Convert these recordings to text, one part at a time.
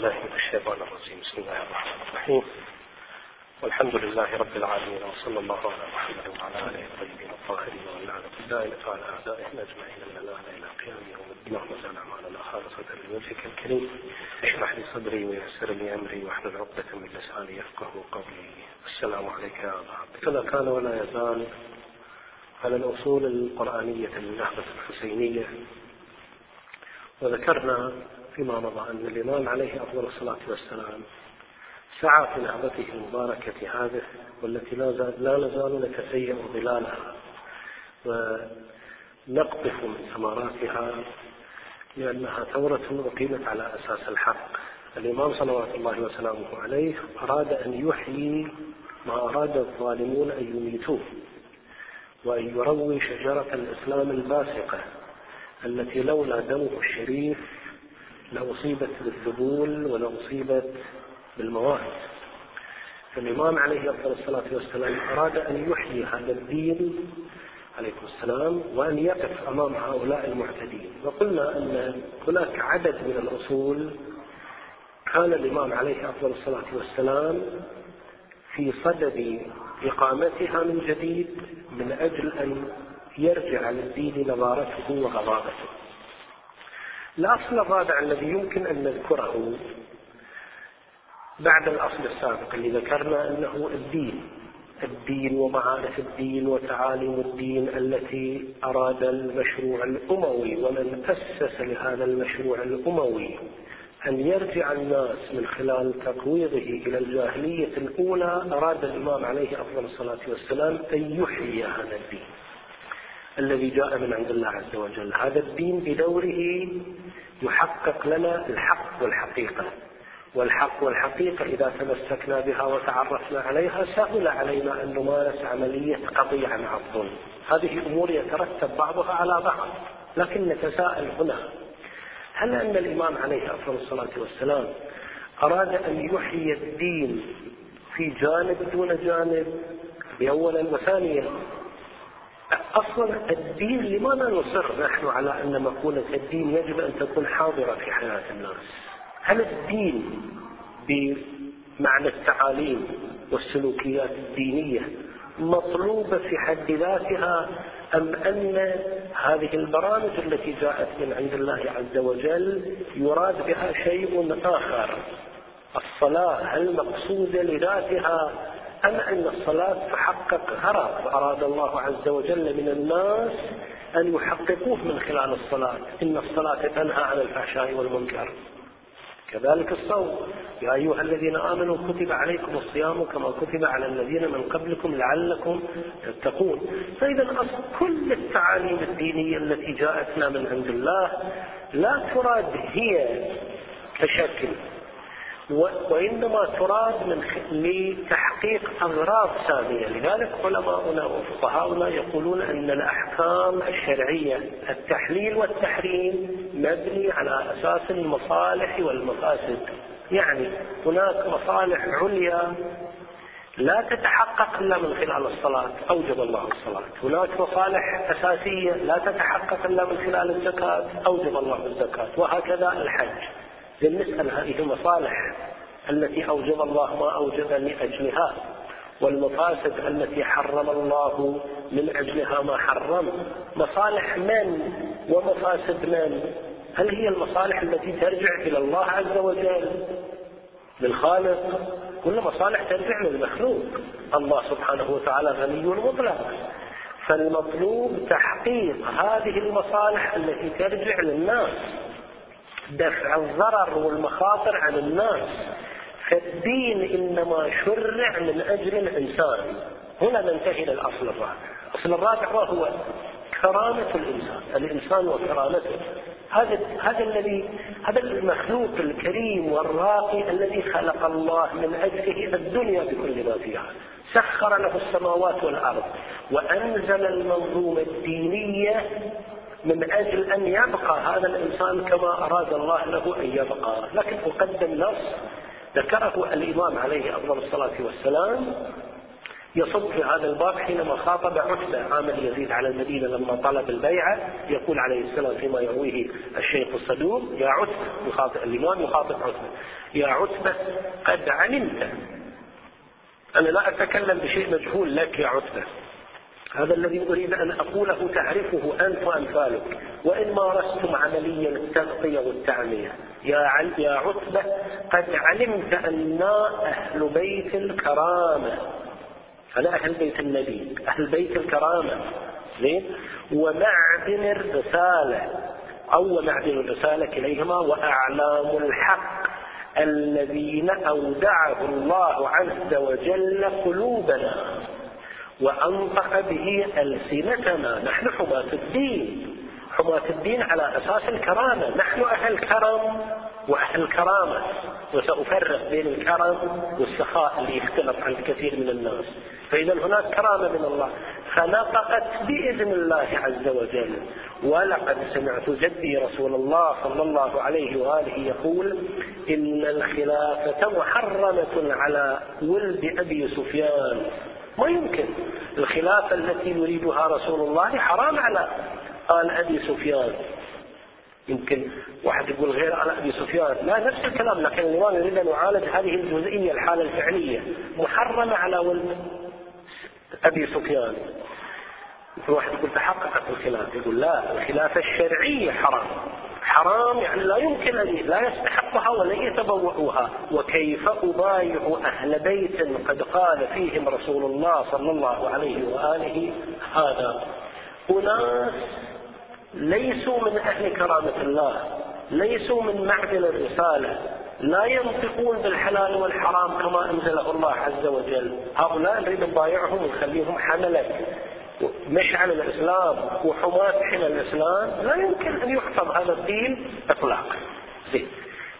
بالله من الشيطان الرجيم. بسم الله الرحمن الرحيم. والحمد لله رب العالمين وصلى الله على محمد وعلى آله الطيبين الطاهرين واللعنة الدائمة على أعدائهم أجمعين من الآن إلى قيام يوم الدين. اللهم اجعل اعمالنا خالصة لوجهك الكريم اشرح لي صدري ويسر لي امري واحلل عقدة من لساني يفقه قولي السلام عليك يا ابا عبد كان ولا يزال على الاصول القرانية للنهضة الحسينية وذكرنا فيما مضى أن الإمام عليه أفضل الصلاة والسلام. سعى في نهضته المباركة هذه والتي لا نزال نتسيأ ظلالها ونقطف من ثمراتها لأنها ثورة أقيمت على أساس الحق. الإمام صلوات الله وسلامه عليه أراد أن يحيي ما أراد الظالمون أن يميتوه وأن يروي شجرة الإسلام الباسقة التي لولا دمه الشريف لأصيبت بالذبول ولأصيبت بالمواد فالإمام عليه أفضل الصلاة والسلام أراد أن يحيي هذا الدين عليكم السلام وأن يقف أمام هؤلاء المعتدين. وقلنا أن هناك عدد من الأصول كان الإمام عليه أفضل الصلاة والسلام في صدد إقامتها من جديد من أجل أن يرجع للدين نظارته وغضاضته الأصل الرابع الذي يمكن أن نذكره بعد الأصل السابق اللي ذكرنا أنه الدين. الدين ومعارف الدين وتعاليم الدين التي أراد المشروع الأموي ومن أسس لهذا المشروع الأموي أن يرجع الناس من خلال تقويضه إلى الجاهلية الأولى أراد الإمام عليه أفضل الصلاة والسلام أن يحيي هذا الدين. الذي جاء من عند الله عز وجل. هذا الدين بدوره يحقق لنا الحق والحقيقة. والحق والحقيقة إذا تمسكنا بها وتعرفنا عليها سهل علينا أن نمارس عملية قضية عن الظلم هذه أمور يترتب بعضها على بعض. لكن نتساءل هنا هل أن الإمام عليه أفضل الصلاة والسلام أراد أن يحيي الدين في جانب دون جانب؟ بأولا وثانيا أصلا الدين لماذا نصر نحن على أن مقولة الدين يجب أن تكون حاضرة في حياة الناس. هل الدين بمعنى التعاليم والسلوكيات الدينية مطلوبة في حد ذاتها أم أن هذه البرامج التي جاءت من عند الله عز وجل يراد بها شيء آخر؟ الصلاة هل مقصودة لذاتها أم أن الصلاة تحقق غرض؟ أراد الله عز وجل من الناس أن يحققوه من خلال الصلاة. إن الصلاة تنهى عن الفحشاء والمنكر. كذلك الصوم. يا أيها الذين آمنوا كتب عليكم الصيام كما كتب على الذين من قبلكم لعلكم تتقون. فإذا أصل كل التعاليم الدينية التي جاءتنا من عند الله لا تراد هي كشكل. وإنما تراد من لتحقيق أغراض سامية. لذلك علماؤنا وفقهاؤنا يقولون أن الأحكام الشرعية التحليل والتحريم مبني على أساس المصالح والمفاسد. يعني هناك مصالح عليا لا تتحقق إلا من خلال الصلاة أوجب الله الصلاة. هناك مصالح أساسية لا تتحقق إلا من خلال الزكاة أوجب الله الزكاة. وهكذا الحج. بالنسبة لهذه المصالح التي أوجب الله ما أوجب لأجلها والمفاسد التي حرم الله من أجلها ما حرم. مصالح من ومفاسد من؟ هل هي المصالح التي ترجع إلى الله عز وجل للخالق؟ كل مصالح ترجع للمخلوق. الله سبحانه وتعالى غني مطلق. فالمطلوب تحقيق هذه المصالح التي ترجع للناس. دفع الضرر والمخاطر عن الناس. فالدين إنما شرع من أجل الإنسان. هنا ننتهي إلى الأصل الرابع. الأصل الرابع وهو كرامة الإنسان. الإنسان وكرامته. هذا هذا الذي هذا المخلوق الكريم والراقي الذي خلق الله من أجله الدنيا بكل ما فيها. سخر له السماوات والأرض. وأنزل المنظومة الدينية من أجل أن يبقى هذا الإنسان كما أراد الله له أن يبقى. لكن أقدم نص ذكره الإمام عليه أفضل الصلاة والسلام يصب في هذا الباب حينما خاطب عتبة عامل يزيد على المدينة لما طلب البيعة يقول عليه السلام فيما يرويه الشيخ الصدوق يا عتبة. يخاطب الإمام يخاطب عتبة. يا عتبة قد علمت. أنا لا أتكلم بشيء مجهول لك يا عتبة. هذا الذي أريد أن أقوله تعرفه أنت وأمثالك. وإن مارستم عمليا التغطية والتعمية. يا يا عتبة قد علمت أنا أهل بيت الكرامة أنا أهل بيت النبي أهل بيت الكرامة. زين؟ ومعدن الرسالة أو معدن الرسالة كليهما وأعلام الحق الذين أودعه الله عز وجل قلوبنا. وأنطق به ألسنتنا. نحن حماة الدين. حماة الدين على أساس الكرامة. نحن أهل كرم وأهل كرامة. وسأفرق بين الكرم والسخاء اللي يختلف عند كثير من الناس. فإذا هناك كرامة من الله. فنطقت بإذن الله عز وجل. ولقد سمعت جدي رسول الله صلى الله عليه وآله يقول إن الخلافة محرمة على ولد أبي سفيان. ما يمكن. الخلافة التي يريدها رسول الله حرام على آل أبي سفيان. يمكن واحد يقول غير على أبي سفيان. لا نفس الكلام لكن الإمام يريد أن يعالج هذه الجزئية الحالة الفعلية. محرمة على ولد أبي سفيان. في واحد يقول تحققت الخلافه يقول لا الخلافه الشرعيه حرام. حرام يعني لا يمكن أن لا يستحقها ولا يتبوأها. وكيف أبايع أهل بيت قد قال فيهم رسول الله صلى الله عليه وآله هذا؟ أناس ليسوا من أهل كرامة الله ليسوا من معدن الرسالة لا ينطقون بالحلال والحرام كما أنزله الله عز وجل. هؤلاء نريد نبايعهم ونخليهم حملة. مشعل الإسلام وحماة حمى الإسلام لا يمكن أن يحفظ هذا الدين إطلاقا. زين.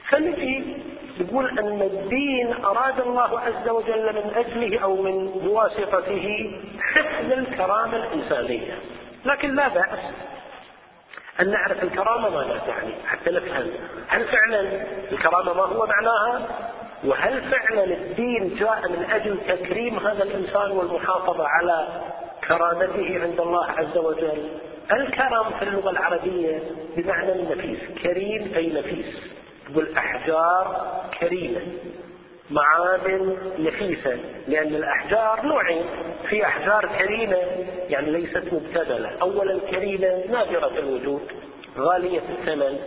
فنجي يقول أن الدين أراد الله عز وجل من أجله أو من بواسطته حفظ الكرامة الإنسانية. لكن لا بأس أن نعرف الكرامة ماذا تعني. حتى نفهم هل فعلا الكرامة ما هو معناها؟ وهل فعلا الدين جاء من أجل تكريم هذا الإنسان والمحافظة على كرامته عند الله عز وجل. الكرم في اللغة العربية بمعنى النفيس كريم أي نفيس. تقول أحجار كريمة معادن نفيسة لأن الأحجار نوعين في أحجار كريمة يعني ليست مبتذلة. أولا كريمة نادرة الوجود غالية الثمن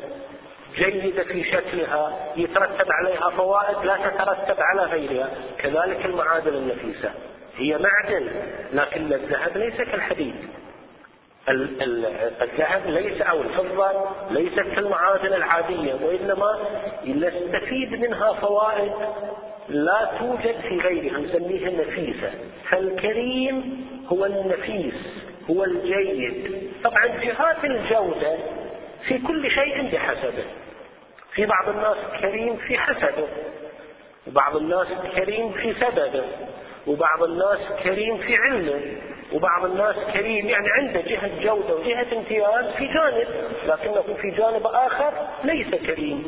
جيدة في شكلها يترتب عليها فوائد لا تترتب على غيرها. كذلك المعادن النفيسة. هي معدن لكن الذهب ليس كالحديد. الذهب ليس أو الفضة ليست كالمعادن العادية وإنما نستفيد منها فوائد لا توجد في غيرها نسميها نفيسه فالكريم هو النفيس هو الجيد. طبعا جهات الجودة في كل شيء بحسبه. في بعض الناس كريم في حسبه وبعض الناس كريم في سببه. وبعض الناس كريم في علمه وبعض الناس كريم يعني عنده جهة جودة وجهة امتياز في جانب لكنه في جانب آخر ليس كريم.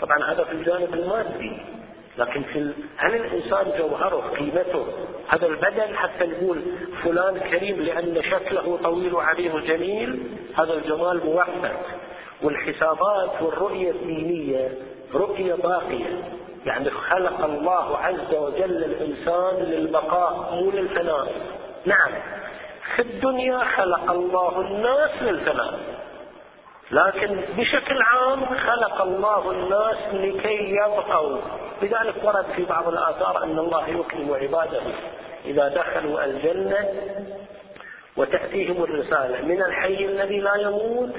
طبعا هذا في الجانب المادي لكن في هل الإنسان جوهره قيمته هذا البدن حتى نقول فلان كريم لأن شكله طويل وعريض جميل هذا الجمال موفق. والحسابات والرؤية الدينية رؤية باقية. يعني خلق الله عز وجل الإنسان للبقاء مو للفناء. نعم. في الدنيا خلق الله الناس للفناء. لكن بشكل عام خلق الله الناس لكي يبقوا. لذلك ورد في بعض الآثار أن الله يكرم عباده إذا دخلوا الجنة وتأتيهم الرسالة من الحي الذي لا يموت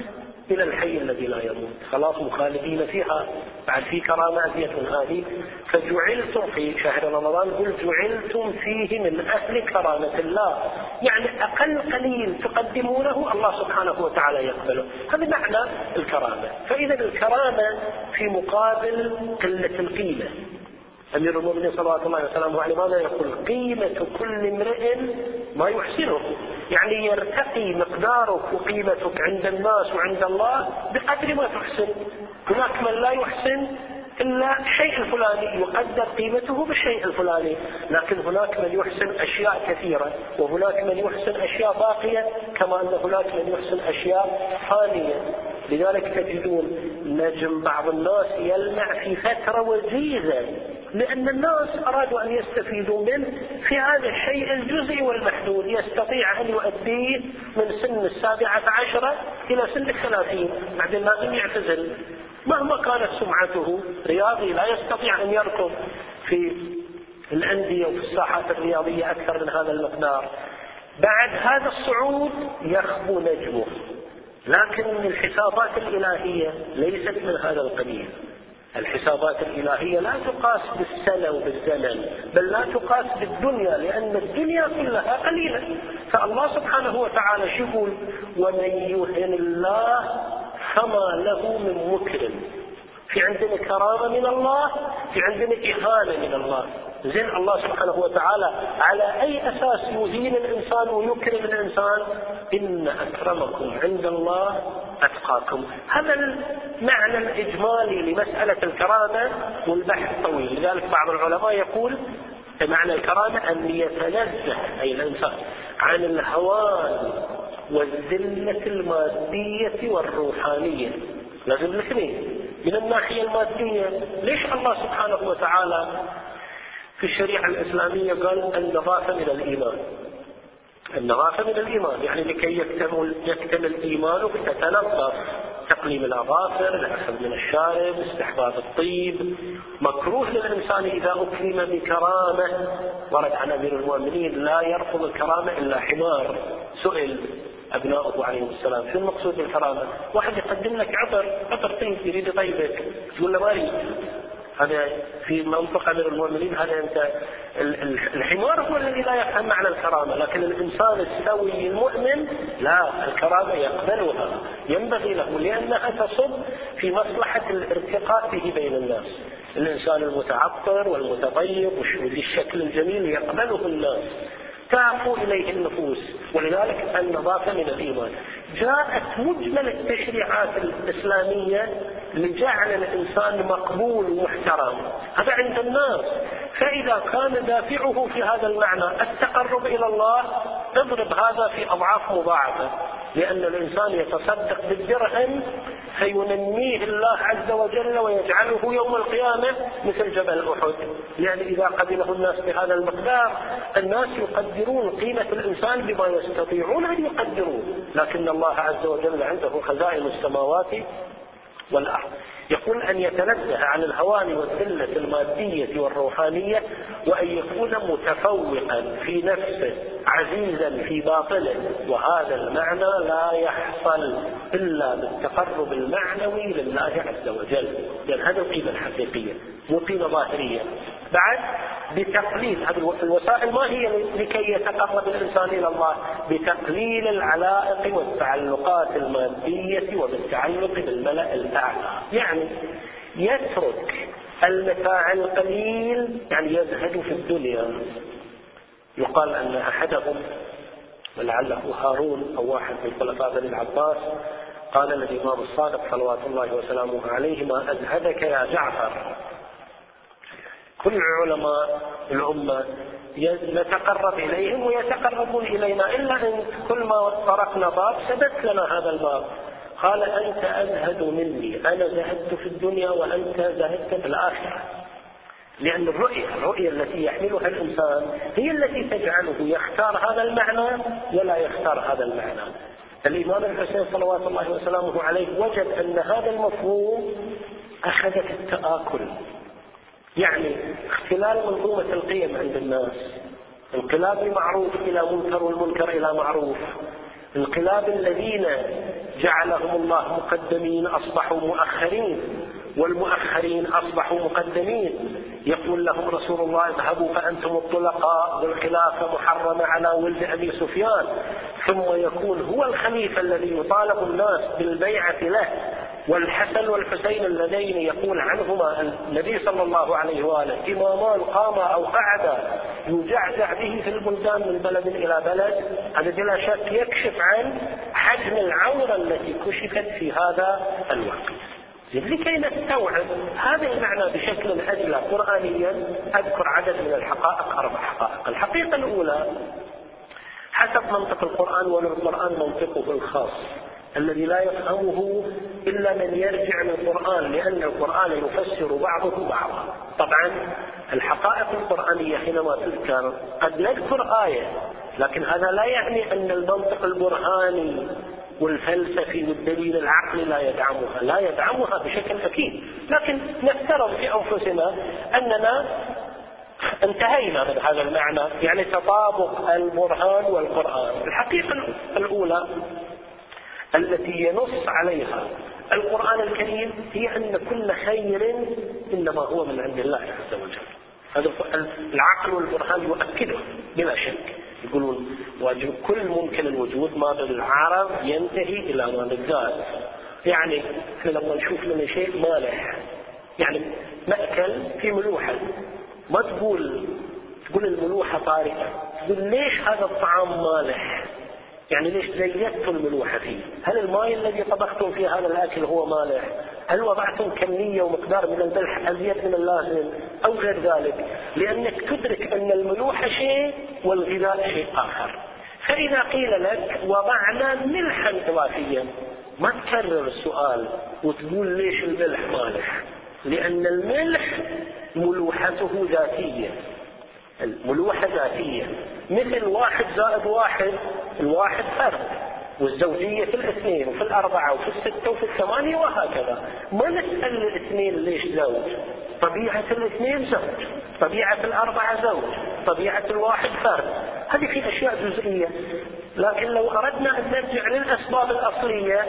إلى الحي الذي لا يموت. خلاص مخالدين فيها. بعد في كرامة أزية هذه فجعلتم في شهر رمضان قل جعلتم فيه من أهل كرامة الله. يعني أقل قليل تقدمونه الله سبحانه وتعالى يقبله. هذا معنى الكرامة. فإذا الكرامة في مقابل قلة القيمة. أمير المؤمنين صلوات الله وسلامه عليه ماذا يقول؟ قيمة كل امرئ ما يحسنه. يعني يرتقي مقدارك وقيمتك عند الناس وعند الله بقدر ما تحسن. هناك من لا يحسن إلا الشيء الفلاني يقدر قيمته بالشيء الفلاني. لكن هناك من يحسن أشياء كثيرة وهناك من يحسن أشياء باقية كما أن هناك من يحسن أشياء فانية. لذلك تجدون نجم بعض الناس يلمع في فترة وجيزة. لأن الناس أرادوا أن يستفيدوا منه في هذا الشيء الجزئي والمحدود. يستطيع أن يؤديه من سن السابعة عشرة إلى سن الثلاثين. بعدين لازم يعتزل مهما كانت سمعته رياضي لا يستطيع أن يركض في الأندية وفي الساحات الرياضية أكثر من هذا المقدار. بعد هذا الصعود يخبو نجمه. لكن الحسابات الإلهية ليست من هذا القبيل. الحسابات الإلهية لا تقاس بالسنة وبالزمن بل لا تقاس بالدنيا لأن الدنيا كلها قليلة. فالله سبحانه وتعالى يقول؟ ومن يهن الله فما له من مكرم. في عندنا كرامة من الله في عندنا إهانة من الله. زين الله سبحانه وتعالى على أي أساس يهين الإنسان ويكرم الإنسان؟ إن أكرمكم عند الله أتقاكم. هذا المعنى الإجمالي لمسألة الكرامة والبحث طويل. لذلك بعض العلماء يقول معنى الكرامة أن يتنزه أي الإنسان عن الهوان والذلة المادية والروحانية. لازم الاثنين من الناحية المادية. ليش الله سبحانه وتعالى في الشريعة الإسلامية قال النظافة من الإيمان. النظافة من الإيمان يعني لكي يكتمل, يكتمل إيمانك تتنظف تقليم الأظافر الأخذ من الشارب استحباب الطيب. مكروه للإنسان إذا أكرم بكرامة. ورد عن أمير المؤمنين لا يرفض الكرامة إلا حمار. سئل أبناؤه عليهم السلام شو المقصود بالكرامة؟ واحد يقدم لك عطر عطر طيب يريد يطيبك تقول له ما يريد هذا في منطقة من المؤمنين هذا أنت الحمار هو الذي لا يفهم معنى الكرامة لكن الإنسان السوي المؤمن لا الكرامة يقبلها ينبغي له لأنها تصب في مصلحة الارتقاء به بين الناس. الإنسان المتعطر والمتطيب وذي الشكل الجميل يقبله الناس. تعفو إليه النفوس ولذلك النظافة من الإيمان. جاءت مجمل التشريعات الإسلامية لجعل الإنسان مقبول ومحترم. هذا عند الناس. فإذا كان دافعه في هذا المعنى التقرب إلى الله اضرب هذا في أضعاف مضاعفة. لأن الإنسان يتصدق بالدرهم فينميه الله عز وجل ويجعله يوم القيامة مثل جبل أحد. يعني إذا قبله الناس بهذا المقدار الناس يقدرون قيمة الإنسان بما يستطيعون أن يقدروه. لكن الله عز وجل عنده خزائن السماوات والأرض. يقول أن يتنزه عن الهوان والذلة المادية والروحانية وأن يكون متفوقا في نفسه عزيزا في باطنه. وهذا المعنى لا يحصل إلا بالتقرب المعنوي لله عز وجل. لأن هذه القيمة الحقيقية. مو قيمة ظاهرية. بعد بتقليل هذه الوسائل ما هي لكي يتقرب الإنسان إلى الله؟ بتقليل العلائق والتعلقات المادية وبالتعلق بالملأ الأعلى. يعني يترك المتاع القليل يعني يزهد في الدنيا. يقال أن أحدهم ولعله هارون أو واحد من خلفاء بني العباس قال للإمام الصادق صلوات الله وسلامه عليه ما أزهدك يا جعفر. كل علماء الأمة نتقرب إليهم ويتقربون إلينا إلا أن كل ما طرقنا باب سدت لنا هذا الباب. قال أنت أزهد مني أنا زهدت في الدنيا وأنت زهدت في الآخرة. لأن الرؤية الرؤية التي يحملها الإنسان هي التي تجعله يختار هذا المعنى ولا يختار هذا المعنى. الإمام الحسين صلوات الله وسلامه عليه وجد أن هذا المفهوم أخذ التآكل. يعني اختلال منظومة القيم عند الناس. انقلاب المعروف إلى منكر والمنكر إلى معروف. انقلاب الذين جعلهم الله مقدمين أصبحوا مؤخرين. والمؤخرين أصبحوا مقدمين. يقول لهم رسول الله اذهبوا فأنتم الطلقاء والخلافة محرمة على ولد أبي سفيان. ثم يكون هو الخليفة الذي يطالب الناس بالبيعة له والحسن والحسين اللذين يقول عنهما النبي صلى الله عليه وآله إمامان قاما أو قعدا يجعجع به في البلدان من بلد إلى بلد. هذا بلا شك يكشف عن حجم العورة التي كشفت في هذا الوقت. لكي نستوعب هذا المعنى بشكل أجلى قرآنيا. أذكر عدد من الحقائق أربع حقائق. الحقيقة الأولى حسب منطق القرآن وللقرآن منطقه الخاص الذي لا يفهمه إلا من يرجع للقرآن لأن القرآن يفسر بعضه بعضا. طبعا الحقائق القرآنية حينما تذكر قد نذكر آية لكن هذا لا يعني أن المنطق البرهاني والفلسفي والدليل العقلي لا يدعمها لا يدعمها بشكل أكيد. لكن نفترض في أنفسنا أننا انتهينا من هذا المعنى يعني تطابق البرهان والقرآن. الحقيقة الأولى التي ينص عليها القرآن الكريم هي أن كل خير إنما هو من عند الله عز وجل. هذا العقل والبرهان يؤكده بلا شك. يقولون كل ممكن الوجود ما بالعرب ينتهي إلى ما بالذات. يعني إحنا لما نشوف لنا شيء مالح يعني مأكل في ملوحة. ما تقول تقول الملوحة طارئة. تقول ليش هذا الطعام مالح يعني ليش زيدتم الملوحة فيه هل الماء الذي طبختم فيه هذا الأكل هو مالح هل وضعتم كمية ومقدار من الملح أزيد من اللازم أو غير ذلك؟ لأنك تدرك أن الملوحة شيء والغذاء شيء آخر. فإذا قيل لك وضعنا ملحا إضافيا ما تكرر السؤال وتقول ليش الملح مالح لأن الملح ملوحته ذاتية. الملوحة ذاتية. مثل واحد زائد واحد الواحد فرد. والزوجية في الاثنين وفي الأربعة وفي الستة وفي الثمانية وهكذا. ما نسأل الاثنين ليش زوج؟ طبيعة الاثنين زوج طبيعة الأربعة زوج طبيعة الواحد فرد. هذه في أشياء جزئية. لكن لو أردنا أن نرجع للأسباب الأصلية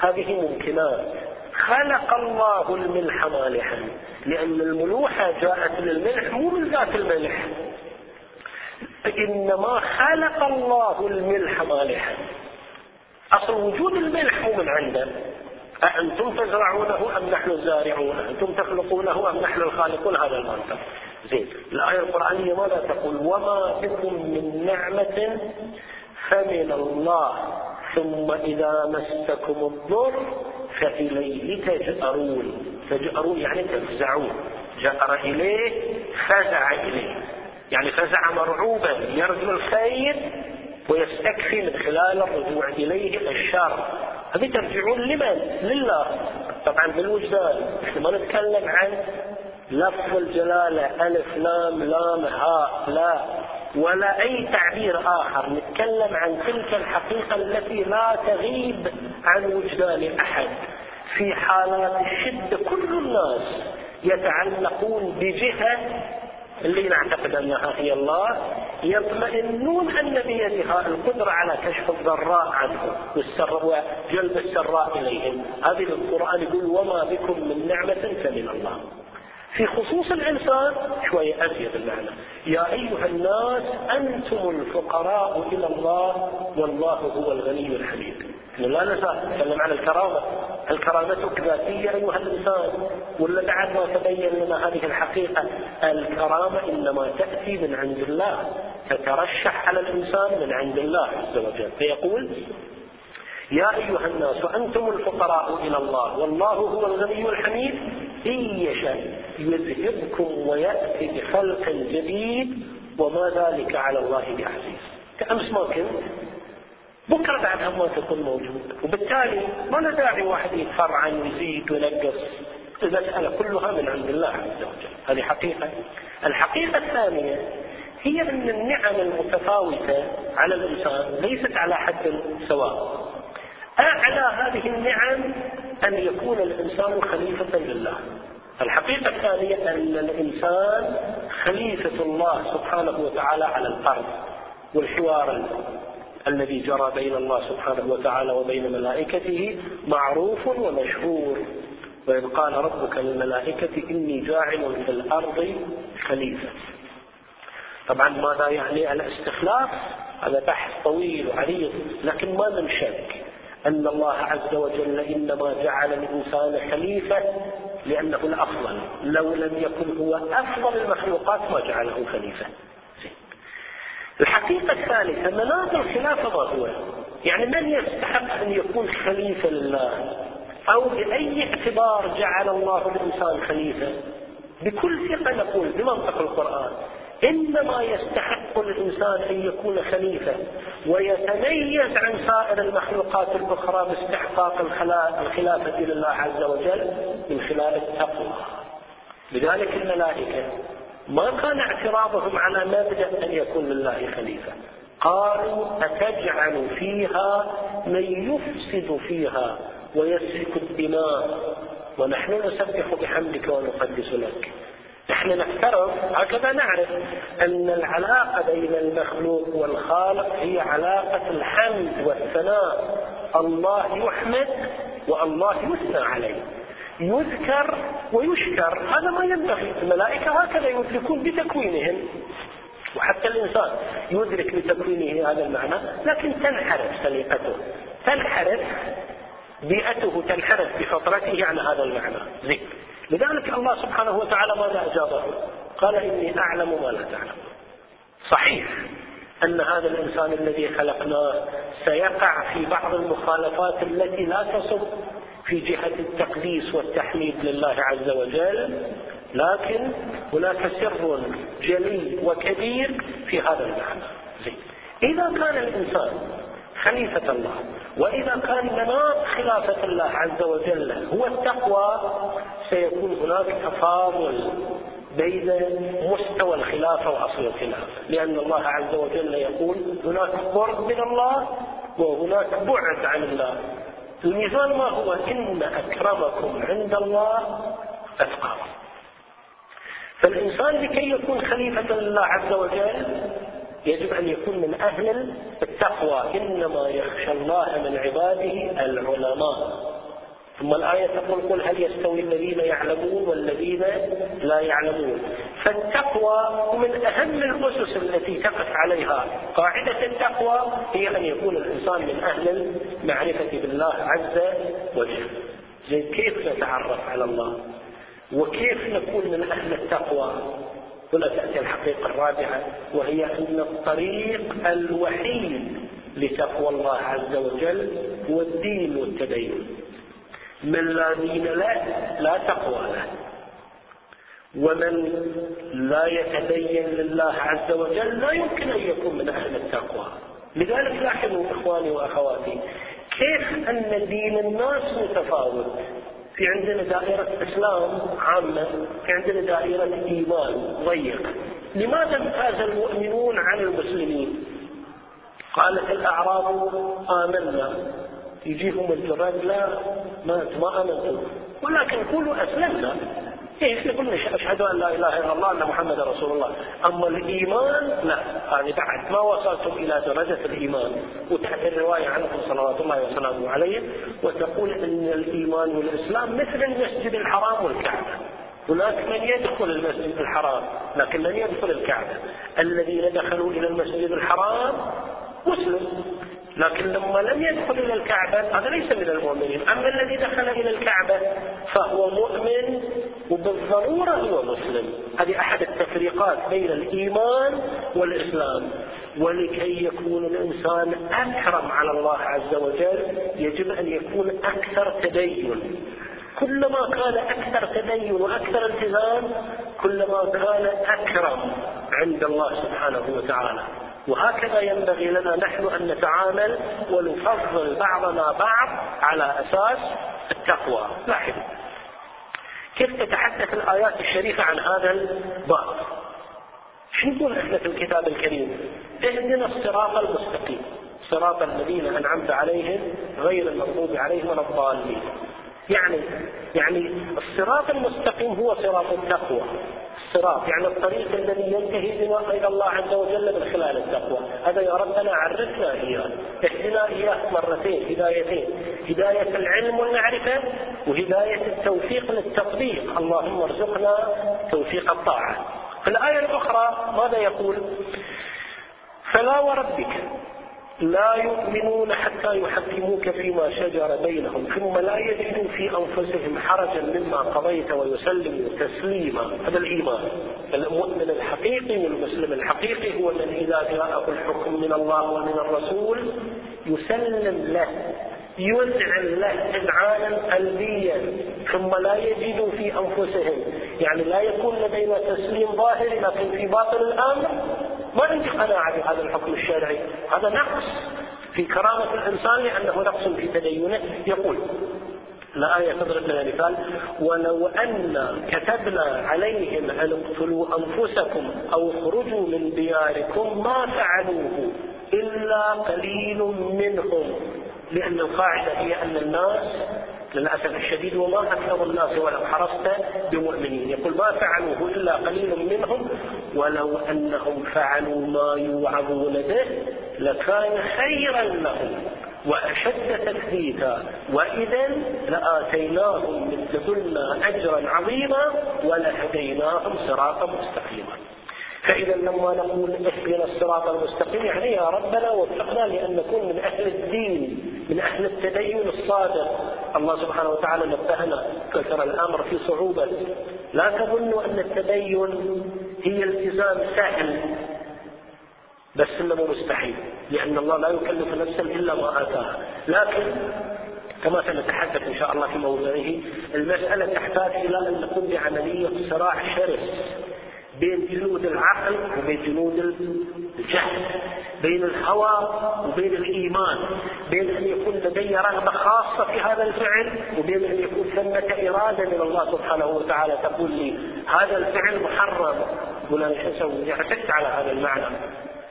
هذه ممكنات خلق الله الملح مالحا لأن الملوحة جاءت للملح مو من ذات الملح. إنما خلق الله الملح مالحا. أصل وجود الملح مو من عنده. أأنتم تزرعونه أم نحن الزارعون؟ أنتم تخلقونه أم نحن الخالقون؟ هذا المنطق. زين. الآية القرآنية ماذا تقول؟ وما بكم من نعمة فمن الله ثم إذا مسكم الضر فإليه تجأرون. تجأرون يعني تفزعون. جأر إليه فزع إليه. يعني فزع مرعوبا يرجو الخير ويستكفي من خلال الرجوع إليه الشر. هذه ترجعون لمن؟ لله. طبعا بالوجدان إحنا ما نتكلم عن لفظ الجلالة ألف لام لام هاء لا. ولا أي تعبير آخر. نتكلم عن تلك الحقيقة التي لا تغيب عن وجدان أحد. في حالات الشدة كل الناس يتعلقون بجهة اللي نعتقد أنها هي الله يطمئنون أن بيدها القدرة على كشف الضراء عنهم وجلب السراء إليهم. هذه القرآن يقول وما بكم من نعمة فمن الله. في خصوص الإنسان شوية أزيد المعنى. يا أيها الناس أنتم الفقراء إلى الله والله هو الغني الحميد. لا نزال نتكلم عن الكرامة. هل كرامتك ذاتية أيها الإنسان. ولا بعد ما تبين لنا هذه الحقيقة الكرامة إنما تأتي من عند الله تترشح على الإنسان من عند الله عز وجل. فيقول يا أيها الناس أنتم الفقراء إلى الله والله هو الغني الحميد. إن يشاء يذهبكم ويأتي بخلق جديد وما ذلك على الله بعزيز. كأمس ما كنت بكرة بعدها ما تكون موجود وبالتالي ما له داعي واحد يتفرعن ويزيد وينقص. المسألة كلها من عند الله عز وجل. هذه حقيقة. الحقيقة الثانية هي أن النعم المتفاوتة على الإنسان ليست على حد سواء. أعلى هذه النعم أن يكون الإنسان خليفة لله. الحقيقة الثانية أن الإنسان خليفة الله سبحانه وتعالى على الأرض والحوار الذي جرى بين الله سبحانه وتعالى وبين ملائكته معروف ومشهور. وإذ قال ربك للملائكة إني جاعل في الأرض خليفة. طبعا ماذا يعني الاستخلاف؟ هذا بحث طويل وعريض لكن ما من شك أن الله عز وجل إنما جعل الإنسان خليفة لأنه الأفضل. لو لم يكن هو أفضل المخلوقات ما جعله خليفة. الحقيقة الثالثة مناط الخلافة ما هو يعني من يستحق أن يكون خليفة لله؟ أو بأي اعتبار جعل الله الإنسان خليفة؟ بكل ثقة نقول بمنطق القرآن إنما يستحق الإنسان أن يكون خليفة ويتميز عن سائر المخلوقات الأخرى باستحقاق الخلافة لله عز وجل من خلال التقوى. لذلك الملائكة ما كان اعتراضهم على مبدأ أن يكون لله خليفة. قالوا أتجعل فيها من يفسد فيها ويسفك الدماء. ونحن نسبح بحمدك ونقدس لك. نحن نفترض هكذا نعرف أن العلاقة بين المخلوق والخالق هي علاقة الحمد والثناء. الله يحمد وألله يثنى عليه. يذكر ويشكر هذا ما ينبغي. الملائكة هكذا يدركون بتكوينهم. وحتى الإنسان يدرك بتكوينه هذا المعنى لكن تنحرف سليقته. تنحرف بيئته تنحرف بفطرته عن هذا المعنى. زين. لذلك الله سبحانه وتعالى ماذا أجابه؟ قال إني أعلم ما لا تعلم. صحيح أن هذا الإنسان الذي خلقناه سيقع في بعض المخالفات التي لا تصب في جهة التقديس والتحميد لله عز وجل لكن هناك سر جلي وكبير في هذا المعنى. زين. إذا كان الإنسان خليفة الله وإذا كان مناط خلافة الله عز وجل هو التقوى سيكون هناك تفاضل بين مستوى الخلافة وأصل الخلافة. لأن الله عز وجل يقول هناك قرب من الله وهناك بعد عن الله. الميزان ما هو إن أكرمكم عند الله أتقاكم. فالإنسان لكي يكون خليفة لله عز وجل يجب أن يكون من أهل التقوى إنما يخشى الله من عباده العلماء. ثم الآية تقول قل هل يستوي الذين يعلمون والذين لا يعلمون؟ فالتقوى من أهم الأسس التي تقف عليها. قاعدة التقوى هي أن يكون الإنسان من أهل المعرفة بالله عز وجل. زي كيف نتعرف على الله؟ وكيف نكون من أهل التقوى؟ هنا تأتي الحقيقة الرابعة وهي أن الطريق الوحيد لتقوى الله عز وجل هو الدين والتدين. من لا دين له لا تقوى له. ومن لا يتدين لله عز وجل لا يمكن أن يكون من أهل التقوى. لذلك لاحظوا إخواني وأخواتي كيف أن دين الناس متفاوت؟ في عندنا دائرة إسلام عامة في عندنا دائرة إيمان ضيق. لماذا امتاز المؤمنون عن المسلمين؟ قالت الأعراب آمنا. يجيهم الجراد لا ما ما آمنتم. ولكن قولوا أسلمنا. إيه يقول أشهد أن لا إله إلا الله أن محمد رسول الله. أما الإيمان لا هذه بعد. ما وصلتم إلى درجة الإيمان؟ وتحت الرواية عنكم صلوات الله وسلامه عليه وتقول أن الإيمان والإسلام مثل المسجد الحرام والكعبة. هناك من يدخل المسجد الحرام لكن لن يدخل الكعبة. الذين دخلوا إلى المسجد الحرام مسلم. لكن لما لم يدخل إلى الكعبة هذا ليس من المؤمنين. أما الذي دخل إلى الكعبة فهو مؤمن وبالضرورة هو مسلم. هذه أحد التفريقات بين الإيمان والإسلام. ولكي يكون الإنسان أكرم على الله عز وجل يجب أن يكون أكثر تدين. كلما كان أكثر تدين وأكثر التزام كلما كان أكرم عند الله سبحانه وتعالى. وهكذا ينبغي لنا نحن أن نتعامل ونفضل بعضنا بعض على أساس التقوى. لاحظوا. كيف تتحدث الآيات الشريفة عن هذا الباب؟ شو نقول إحنا في الكتاب الكريم؟ اهدنا الصراط المستقيم. صراط الذين أنعمت عليهم غير المغضوب عليهم ولا الضالين. يعني يعني الصراط المستقيم هو صراط التقوى. الصراط يعني الطريق الذي ينتهي بنا إلى الله عز وجل من خلال التقوى. هذا يا ربنا عرفنا إياه اهدنا إياه مرتين هدايتين. هداية العلم والمعرفة وهداية التوفيق للتطبيق. اللهم ارزقنا توفيق الطاعة. في الآية الأخرى ماذا يقول؟ فلا وربك. لا يؤمنون حتى يحكموك فيما شجر بينهم ثم لا يجدوا في أنفسهم حرجا مما قضيت ويسلموا تسليما. هذا الإيمان. المؤمن الحقيقي والمسلم الحقيقي هو الذي إذا جاءه الحكم من الله ومن الرسول يسلم له يذعن له إذعانا قلبيا ثم لا يجدوا في أنفسهم. يعني لا يكون لدينا تسليم ظاهري لكن في باطن الأمر ما عندي قناعة بهذا الحكم الشرعي. هذا نقص في كرامة الإنسان لأنه نقص في تدينه. يقول الآية تضرب لنا مثال ولو أن كتبنا عليهم أن اقتلوا أنفسكم أو اخرجوا من دياركم ما فعلوه إلا قليل منهم. لأن القاعدة هي أن الناس للأسف الشديد وما أكثر الناس ولو حرصت بمؤمنين. يقول ما فعلوه إلا قليل منهم ولو أنهم فعلوا ما يوعظون به لكان خيرا لهم وأشد تثبيتا. وإذا لآتيناهم من لدنا أجرا عظيما ولهديناهم صراطا مستقيما. فإذا لما نقول اهدنا الصراط المستقيم يعني يا ربنا وفقنا لأن نكون من أهل الدين من أهل التدين الصادق. الله سبحانه وتعالى نبهنا كثر الأمر في صعوبة. لا تظنوا أن التدين هي التزام سهل بس إنه مستحيل لأن الله لا يكلف نفسا إلا ما آتاها. لكن كما سنتحدث إن شاء الله في موضعه المسألة تحتاج إلى أن نقوم بعملية صراع شرس بين جنود العقل وبين جنود الجهل بين الهوى وبين الإيمان بين أن يكون لدي رغبة خاصة في هذا الفعل وبين أن يكون ثمة إرادة من الله سبحانه وتعالى تقول لي هذا الفعل محرم. يقول شو أسوي؟ اعتدت على هذا المعنى.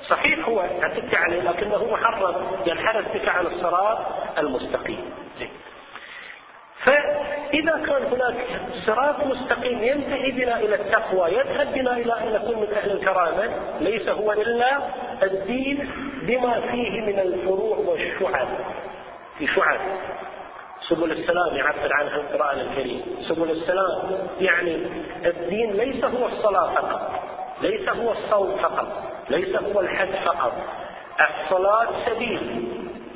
صحيح هو اعتدت عليه لكنه محرم. ينحرف بك عن الصراط المستقيم. فإذا كان هناك صراط مستقيم ينتهي بنا إلى التقوى يذهب بنا إلى أن نكون من أهل الكرامة ليس هو إلا الدين بما فيه من الفروع والشعب. في شعب. سبل السلام يعبر عنها القرآن الكريم. سبل السلام يعني الدين ليس هو الصلاة فقط ليس هو الصوم فقط ليس هو الحج فقط. الصلاة سبيل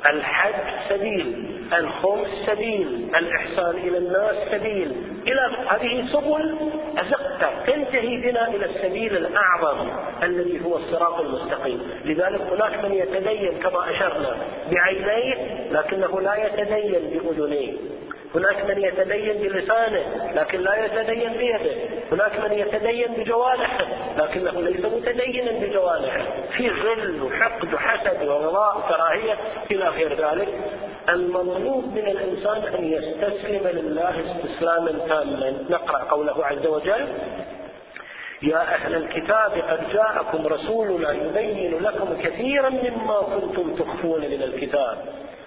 الحج سبيل. الخمس سبيل الإحسان إلى الناس سبيل. إلى هذه سبل أزقت تنتهي بنا إلى السبيل الأعظم الذي هو الصراط المستقيم. لذلك هناك من يتدين كما أشرنا بعينيه لكنه لا يتدين بأذنيه. هناك من يتدين بلسانه لكن لا يتدين بيده. هناك من يتدين بجوارحه لكنه ليس متدينا بجوارحه. في غل وحقد وحسد وغضاء وكراهية إلى غير ذلك المطلوب من الإنسان أن يستسلم لله استسلاما تاما نقرأ قوله عز وجل يا أهل الكتاب قد جاءكم رسولنا يبين لكم كثيرا مما كنتم تخفون من الكتاب.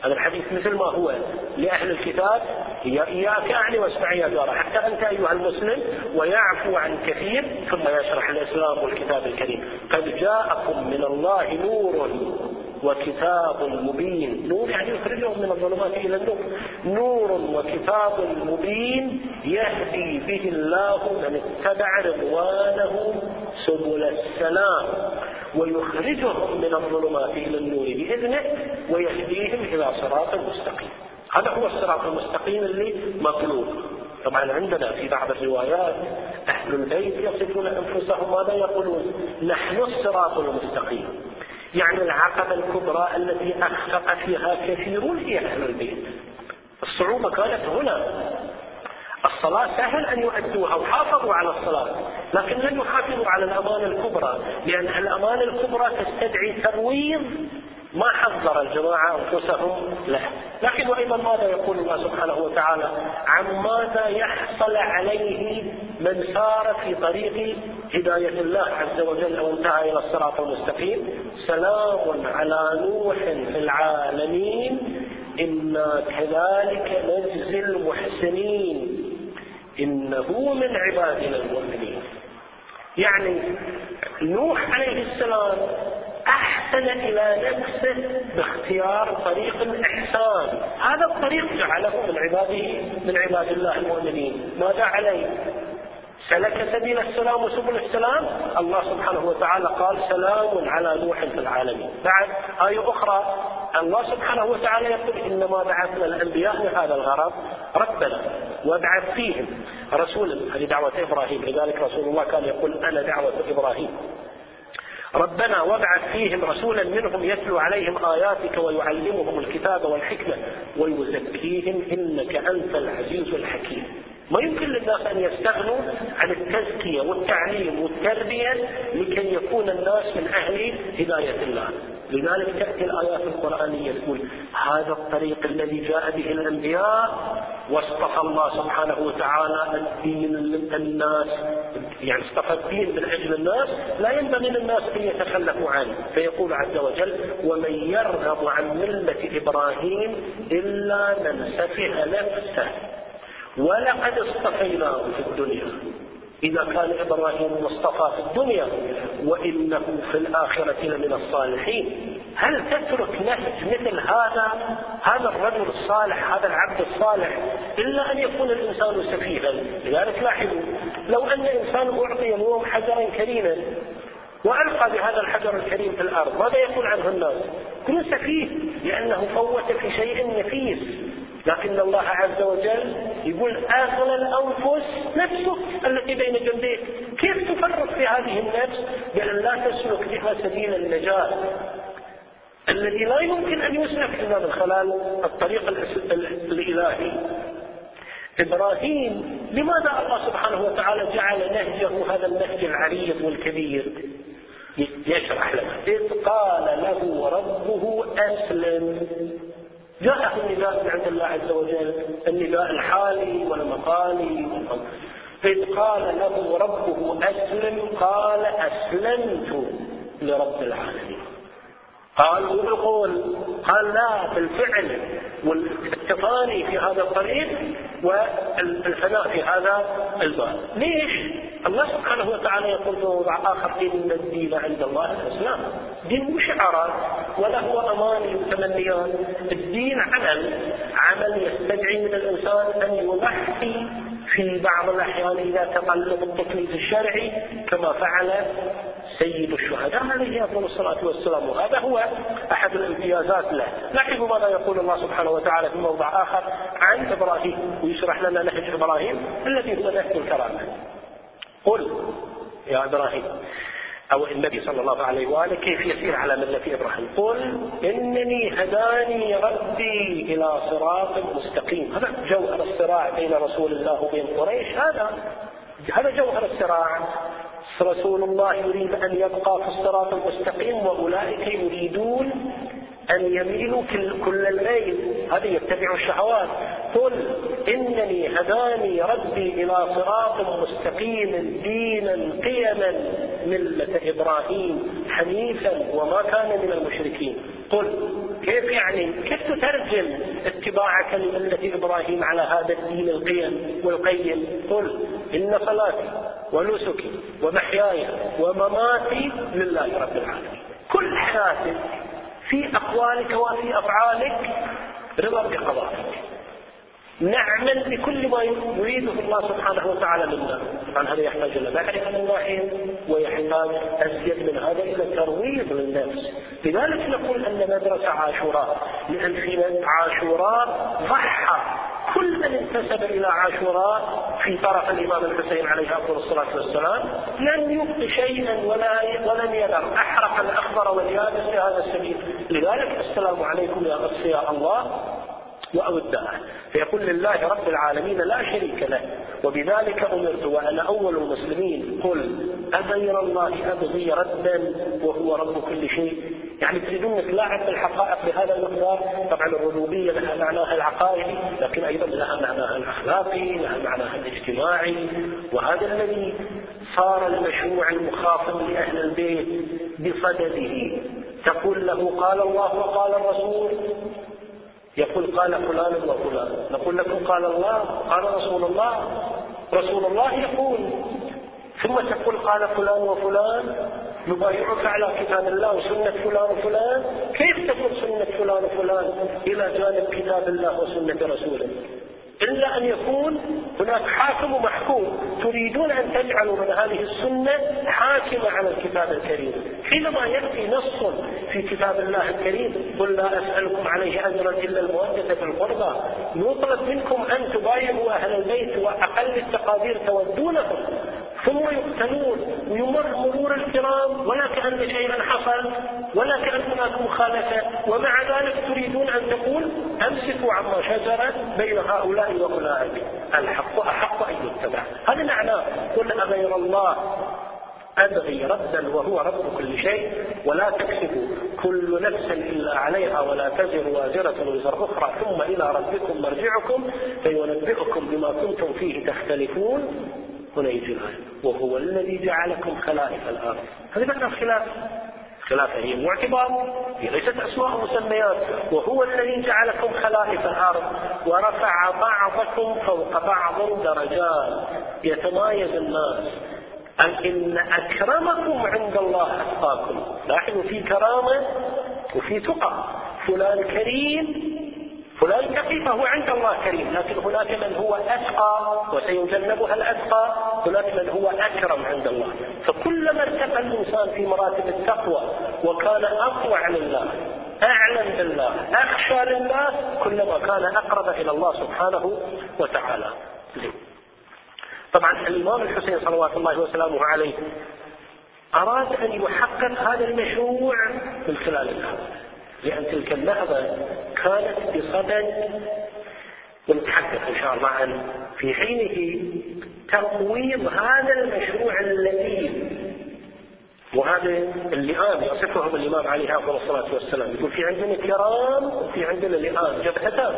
هذا الحديث مثل ما هو. لأهل الكتاب إياك أعني واسمع يا جارة حتى أنت أيها المسلم ويعفو عن كثير ثم يشرح الإسلام والكتاب الكريم. قد جاءكم من الله نور وكتاب مبين. نور يعني يخرجهم من الظلمات. إلى النور. نور وكتاب مبين يهدي به الله من اتبع رضوانه سبل السلام. ويخرجهم من الظلمات إلى النور بإذنه ويهديهم إلى صراط مستقيم. هذا هو الصراط المستقيم اللي مطلوب. طبعا عندنا في بعض الروايات أهل البيت يصفون أنفسهم ماذا يقولون؟ نحن الصراط المستقيم. يعني العقبة الكبرى التي أخفق فيها كثيرون هي أهل البيت. الصعوبة كانت هنا. الصلاة سهل أن يؤدوها وحافظوا على الصلاة لكن لن يحافظوا على الأمانة الكبرى لأن الأمانة الكبرى تستدعي ترويض ما حذر الجماعة أنفسهم له. لكن وأيضا ماذا يقول الله سبحانه وتعالى؟ عن ماذا يحصل عليه من سار في طريق هداية الله عز وجل أو انتهى إلى الصراط المستقيم؟ سلام على نوح في العالمين. إنا كذلك نجزي المحسنين. إنه من عبادنا المؤمنين. يعني نوح عليه السلام أحسن إلى نفسه باختيار طريق الإحسان. هذا الطريق جعله من عباده من عباد الله المؤمنين. ماذا عليه؟ سلك سبيل السلام وسبل السلام؟ الله سبحانه وتعالى قال سلام على نوح في العالمين. بعد آية أخرى الله سبحانه وتعالى يقول إنما بعثنا الأنبياء لهذا الغرض ربنا وابعث فيهم رسولا. هذه دعوة إبراهيم. لذلك رسول الله كان يقول أنا دعوة إبراهيم. ربنا وابعث فيهم رسولا منهم يتلو عليهم آياتك ويعلمهم الكتاب والحكمة ويزكيهم إنك أنت العزيز الحكيم. ما يمكن للناس أن يستغنوا عن التزكية والتعليم والتربية لكي يكون الناس من أهل هداية الله. لذلك تأتي الآيات القرآنية تقول هذا الطريق الذي جاء به الأنبياء واصطفى الله سبحانه وتعالى الدين للناس. يعني اصطفى الدين من أجل الناس لا ينبغي للناس أن يتخلفوا عنه. فيقول عز وجل ومن يرغب عن ملة إبراهيم إلا من سفه نفسه. ولقد اصطفيناه في الدنيا. إذا كان إبراهيم مصطفى في الدنيا وإنه في الآخرة لمن الصالحين. هل تترك نهج مثل هذا هذا الرجل الصالح هذا العبد الصالح إلا أن يكون الإنسان سفيها؟ لذلك لاحظوا لو أن إنسان أعطي اليوم حجرا كريما وألقى بهذا الحجر الكريم في الأرض ماذا يقول عنه الناس؟ يكون سفيه لأنه فوت في شيء نفيس. لكن الله عز وجل يقول أغلى الأنفس نفسك. التي بين جنبيك. كيف تفرط في هذه النفس؟ بأن لا تسلك بها سبيل النجاة. الذي لا يمكن أن يسلك إلا من خلال الطريق الإلهي. إبراهيم لماذا الله سبحانه وتعالى جعل نهجه هذا النهج العريض والكبير؟ يشرح لنا إذ قال له ربه أسلم. جاءه النداء من عند الله عز وجل النداء الحالي والمقالي إذ قال له ربه أسلم قال أسلمت لرب العالمين. قال بالقول قال لا بالفعل والتفاني في هذا الطريق والفناء في هذا الباب. ليش؟ الله سبحانه وتعالى يقول في موضع آخر إن الدين عند الله الإسلام دين شعارات ولا هو أماني وتمنيات الدين عمل عمل يستدعي من الإنسان أن يضحي في بعض الأحيان إذا تقلب التكليف الشرعي كما فعل سيد الشهداء عليه افضل الصلاة والسلام؟ وهذا هو أحد الامتيازات له. لاحظوا ماذا يقول الله سبحانه وتعالى في موضع آخر عن إبراهيم ويشرح لنا نهج إبراهيم الذي هو نهج الكرامه قل يا إبراهيم أو النبي صلى الله عليه وآله كيف يسير على ملة إبراهيم؟ قل إنني هداني ربي إلى صراط مستقيم. هذا جوهر الصراع بين رسول الله وبين قريش. هذا هذا جوهر الصراع رسول الله يريد أن يبقى في الصراط المستقيم وأولئك يريدون أن يميلوا كل الميل. هذا يتبع الشهوات. قل إنني هداني ربي إلى صراط مستقيم دينا قيما ملة إبراهيم حنيفا وما كان من المشركين. قل كيف يعني؟ كيف تترجم اتباعك لملة إبراهيم على هذا الدين القيم والقيم؟ قل إن صلاتي ونسكي ومحياي ومماتي لله رب العالمين. كل حياتك في أقوالك وفي أفعالك رضا بقضائك. نعمل بكل ما يريده الله سبحانه وتعالى منا. طبعا هذا يحتاج إلى معرفه من ويحتاج أزيد من هذا إلى ترويض للنفس. لذلك نقول أن مدرسة عاشوراء لأن في عاشوراء ضحى. كل من انتسب إلى عاشوراء في طرف الإمام الحسين عليه أفضل الصلاة والسلام لم يبق شيئا ولا ولم يذر أحرق الأخضر واليابس في هذا السبيل. لذلك السلام عليكم يا أصفياء الله. وأودعه فيقول لله رب العالمين لا شريك له. وبذلك أمرت وأنا أول المسلمين. قل أغير الله أبغي ردا وهو رب كل شيء. يعني تريدون تلاعب بالحقائق بهذا المقدار؟ طبعا الربوبية لها معناها العقائدي لكن أيضا لها معناها الأخلاقي لها معناها الاجتماعي. وهذا الذي صار المشروع المخاصم لأهل البيت بصدده. تقول له قال الله وقال الرسول يقول قال فلان وفلان نقول لكم قال الله قال رسول الله. رسول الله يقول. ثم تقول قال فلان وفلان نبايعك على كتاب الله وسنة فلان وفلان. كيف تكون سنة فلان وفلان؟ إلى جانب كتاب الله وسنة رسوله. إلا أن يكون هناك حاكم ومحكوم. تريدون أن تجعلوا من هذه السنة حاكمة على الكتاب الكريم. حينما يأتي نص في كتاب الله الكريم قل لا أسألكم عليه أجرا إلا المودة في القربى يطلب منكم أن تبايعوا أهل البيت وأقل التقادير تودونهم. ثم يقتلون ويمر مرور الكرام كرام ولا كأن شيئا حصل ولا كأن هناك مخالفة. ومع ذلك تريدون أن تقول أمسكوا عما شجر بين هؤلاء وأولئك. الحق أحق أن يتبع. هذا معناه قل أغير الله. أبغي ربا وهو رب كل شيء ولا تكسب كل نفس إلا عليها ولا تزر وازرة وزر أخرى. ثم إلى ربكم مرجعكم فينبئكم بما كنتم فيه تختلفون. هنا يجي الآية. وهو الذي جعلكم خلائف الأرض. هذه معنى الخلاف. خلافة هي معتبر. هي ليست أسماء مسميات. وهو الذي جعلكم خلائف الأرض ورفع بعضكم فوق بعض درجات. يتمايز الناس. إن أكرمكم عند الله أتقاكم. لاحظوا في كرامة وفي تقى. فلان كريم فلان تقي فهو عند الله كريم لكن هناك من هو أتقى وسيجنبها الأتقى هناك من هو أكرم عند الله. فكلما ارتقى الإنسان في مراتب التقوى وكان أطوع لله أعلم بالله أخشى لله كلما كان أقرب إلى الله سبحانه وتعالى. طبعا الإمام الحسين صلوات الله وسلامه عليه أراد أن يحقق هذا المشروع من خلال النهضة لأن تلك النهضة كانت بصدد ونتحدث إن شاء الله عن في حينه تقويض هذا المشروع اللذيذ وهذا اللئام يصفهم الإمام عليه أفضل الصلاة والسلام. يقول في عندنا كرام وفي عندنا لئام جبهتان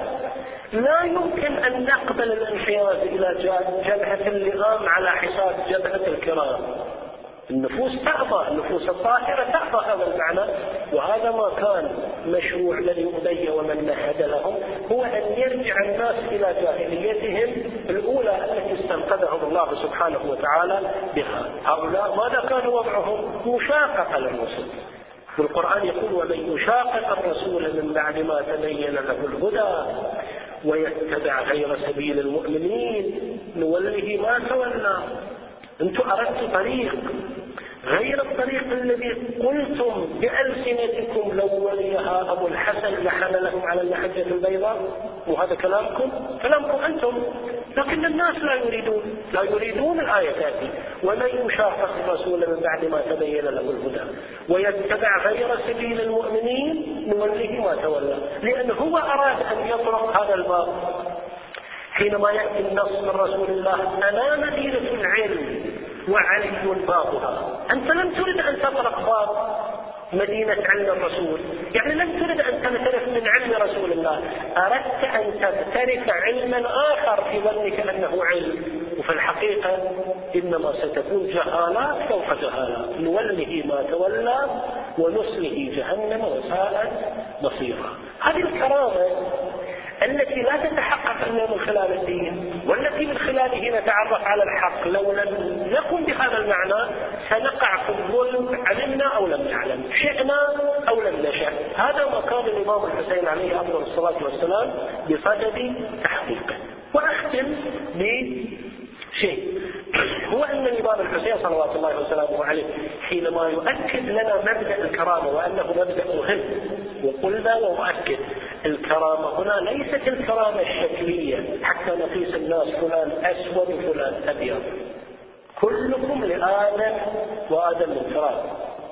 لا يمكن أن نقبل الانحياز إلى جبهة اللئام على حساب جبهة الكرام. النفوس تأبى النفوس الطاهرة تأبى هذا المعنى. وهذا ما كان مشروع لدي أبي ومن مهد لهم هو أن يرجع الناس إلى جاهليتهم الأولى التي استنقذهم الله سبحانه وتعالى بها. هؤلاء ماذا كان وضعهم؟ مشاققة للرسل في القرآن يقول ومن يشاقق الرسول من بعد ما تبين له الهدى ويتبع غير سبيل المؤمنين نوله ما تولى. أنتم اردتوا طريق. غير الطريق الذي قلتم بألسنتكم لو وليها أبو الحسن لحملهم على المحجة البيضاء وهذا كلامكم؟ كلامكم أنتم. لكن الناس لا يريدون لا يريدون الآية تأتي. ومن يشاقق الرسول من بعد ما تبين له الهدى ويتبع غير سبيل المؤمنين نوله ما تولى. لأن هو أراد أن يطرق هذا الباب. حينما يأتي النص من رسول الله أنا مدينة العلم. وعلي بابها أنت لم ترد أن تطرق باب مدينة علم الرسول. يعني لم ترد أن تغترف من علم رسول الله. أردت أن تغترف علما آخر في ظنك أنه علم. وفي الحقيقة إنما ستكون جهالات فوق جهالات. نوله ما تولى ونصله جهنم وساءت مصيرا هذه الكرامة التي لا تتحقق إلا من خلال الدين والتي من خلاله نتعرف على الحق. لو لم نكن بهذا المعنى سنقع في الظلم علمنا أو لم نعلم شئنا أو لم نشأ. هذا ما كان الإمام الحسين عليه أفضل الصلاة والسلام بصدد تحقيقه. وأختم بشيء. هو أن الإمام الحسين صلوات الله وسلامه عليه حينما يؤكد لنا مبدأ الكرامة وأنه مبدأ مهم. وقلنا وأؤكد. الكرامة. هنا ليست الكرامة الشكلية حتى نقيس الناس فلان أسود وفلان أبيض. كلكم لآدم وآدم من تراب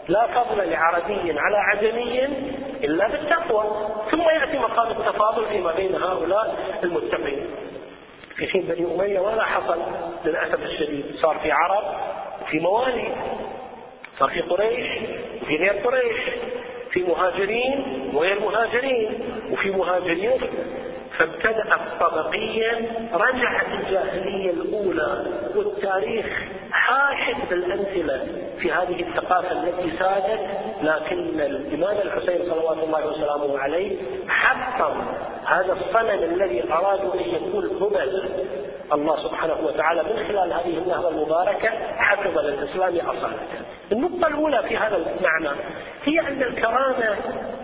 لا فضل لعربي على عجمي إلا بالتقوى. ثم يأتي مقام التفاضل فيما بين هؤلاء المتقين. في حين بني أمية ولا حصل للأسف الشديد. صار في عرب وفي موالي صار في قريش وفي غير قريش. في مهاجرين وغير مهاجرين وفي مهاجرين فابتدأت طبقيا رجعت الجاهلية الأولى والتاريخ حاشد بالأمثلة في هذه الثقافة التي سادت لكن الإمام الحسين صلوات الله وسلامه عليه حطم هذا الصنم الذي أرادوا أن يكون هبل. الله سبحانه وتعالى من خلال هذه النهضة المباركة حفظ للإسلام أصالة. النقطة الأولى في هذا المعنى هي أن الكرامة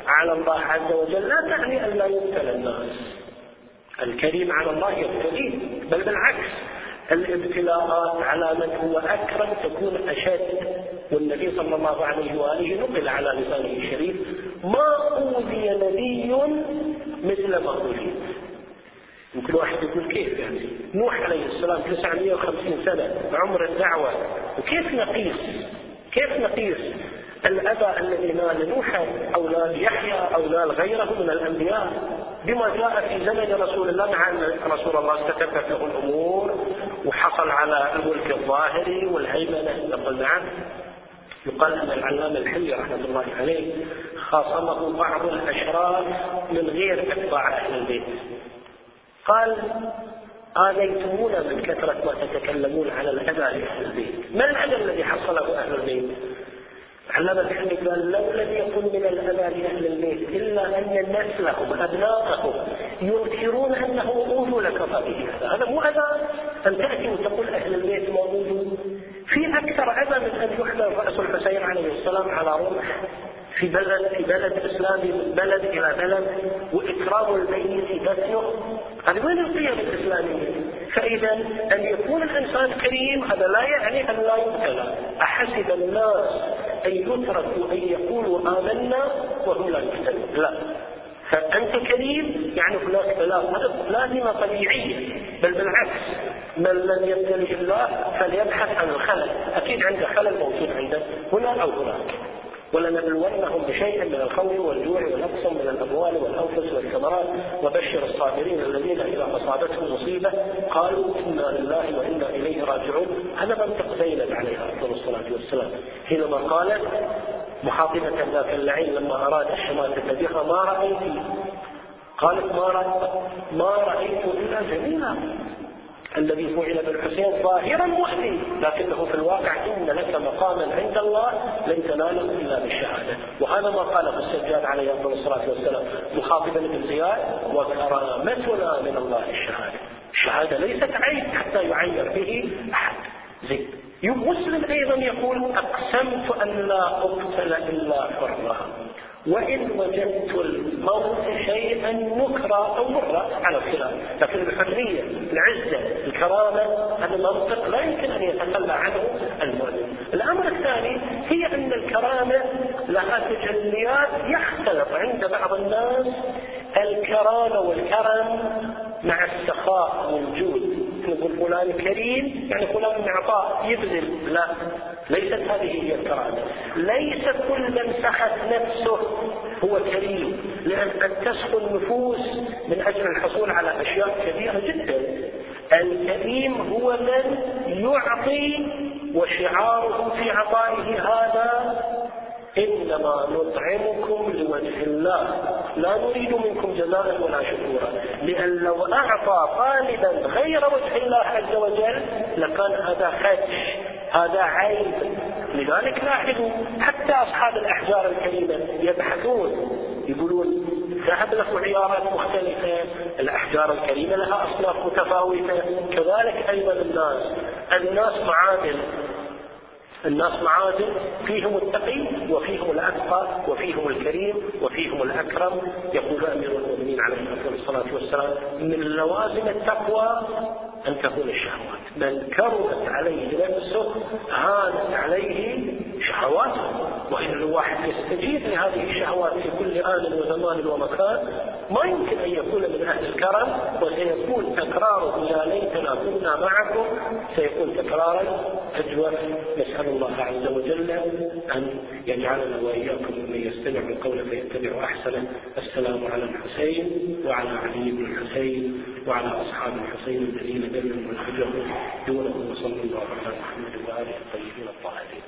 على الله عز وجل لا تعني أن لا يبتلى الناس. الكريم على الله يبتليه بل بالعكس الابتلاءات على من هو أكرم تكون أشد. والنبي صلى الله عليه وآله نقل على لسانه الشريف ما أوذي نبي مثل ما أوذي. يمكن واحد يقول كيف يعني؟ نوح عليه السلام 950 سنة عمر الدعوة. وكيف نقيس؟ كيف نقيس؟ الأبى الذي نال نوحا أو نال يحيى أو نال غيره من الأنبياء بما جاء في زمن رسول الله مع أن رسول الله استتبت له الأمور وحصل على الملك الظاهري والهيمنة نقول نعم يقال أن العلامة الحلي رحمة الله عليه خاصمه بعض الأشراف من غير أتباع أهل البيت. قال آذيتمونا من كثرة ما تتكلمون على الأذى لأهل البيت. ما الأذى الذي حصله أهل البيت؟ علم الحلي قال لو لم يكن من الأذى لأهل البيت إلا أن نسلهم أبناءهم ينكرون أنه أوذوا به هذا هذا مو أذى؟ أن تأتي وتقول أهل البيت ما أوذوا؟ في أكثر أذى من أن يحمل رأس الحسين عليه السلام على رمح في بلد في بلد إسلامي من بلد إلى بلد وإكرام الميت دفنه. هذه وين القيم الإسلامية؟ فإذا أن يكون الإنسان كريم هذا لا يعني أن لا يبتلى. أحسب الناس أن يتركوا أن يقولوا آمنا وهم لا يفتنون لا. فأنت كريم يعني هناك بلاء لازمة طبيعية. بل بالعكس من لم يبتلي الله فليبحث عن الخلل. أكيد عنده خلل موجود عنده هنا أو هناك. ولنبلونهم بشيء من الخوف والجوع ونقص من الأموال والأنفس والثمرات. وبشر الصابرين الذين إذا أصابتهم مصيبة قالوا إنا لله وإنا إليه راجعون. هذا منطق زينب عليها أفضل الصلاة والسلام. حينما قالت محاطبة ذاك اللعين لما أراد الشماتة بها ما رأيت؟ قالت ما رأيت ما رأيت إلا جميلا الذي فعل بالحسين ظاهرا مؤذي لكنه في الواقع إن لك مقاما عند الله لن تناله إلا بالشهادة. وهذا ما قاله السجاد عليه الصلاة والسلام مخاطبا ابن زياد وكرامتنا من الله الشهادة. الشهادة ليست عيب حتى يعير به أحد. زين. مسلم أيضا يقول أقسمت أن لا أقتل إلا حرا وإن وجدت الموت شيئا نكرا أو مرا على الخلاف. لكن الحرية العزة الكرامة هذا المنطق لا يمكن أن يتخلى عنه المؤمن. الأمر الثاني هي أن الكرامة لها تجليات يختلط عند بعض الناس. الكرامة والكرم مع السخاء والجود. نقول فلان كريم يعني فلان معطاء يبذل. لا ليست هذه هي الكرامة. ليس كل من سخت نفسه هو كريم لأن قد تسخو النفوس من أجل الحصول على أشياء كبيرة جدا. الكريم هو من يعطي وشعاره في عطائه هذا إنما نطعمكم لوجه الله. لا نريد منكم جزاء ولا شكورا. لأن لو أعطى طالبا غير وجه الله عز وجل لكان هذا خدش هذا عيب. لذلك لاحظوا حتى أصحاب الأحجار الكريمة يبحثون يقولون ذهب له عيارات مختلفة الأحجار الكريمة لها أصناف متفاوتة. كذلك أيضا الناس. الناس معادن. الناس معادن فيهم التقي وفيهم الأتقى وفيهم الكريم وفيهم الأكرم يقول أمير المؤمنين عليه الصلاة والسلام من لوازم التقوى أن تكون الشهوات. من كرمت عليه نفسه هانت عليه شهواته وإن الواحد يستجيب لهذه الشهوات في كل آن وزمان ومكان ما يمكن أن يكون من أهل الكرم وسيكون تكراره يا ليتنا كنا معكم سيكون تكرارا أجوف نسأل الله عز وجل أن يجعلنا وإياكم ممن يستمع القول فيتبع أحسنه. السلام على الحسين وعلى علي بن الحسين وعلى أصحاب الحسين الذين دلوا منهجهم دونه وصلى الله على محمد وآله الطيبين الطاهرين.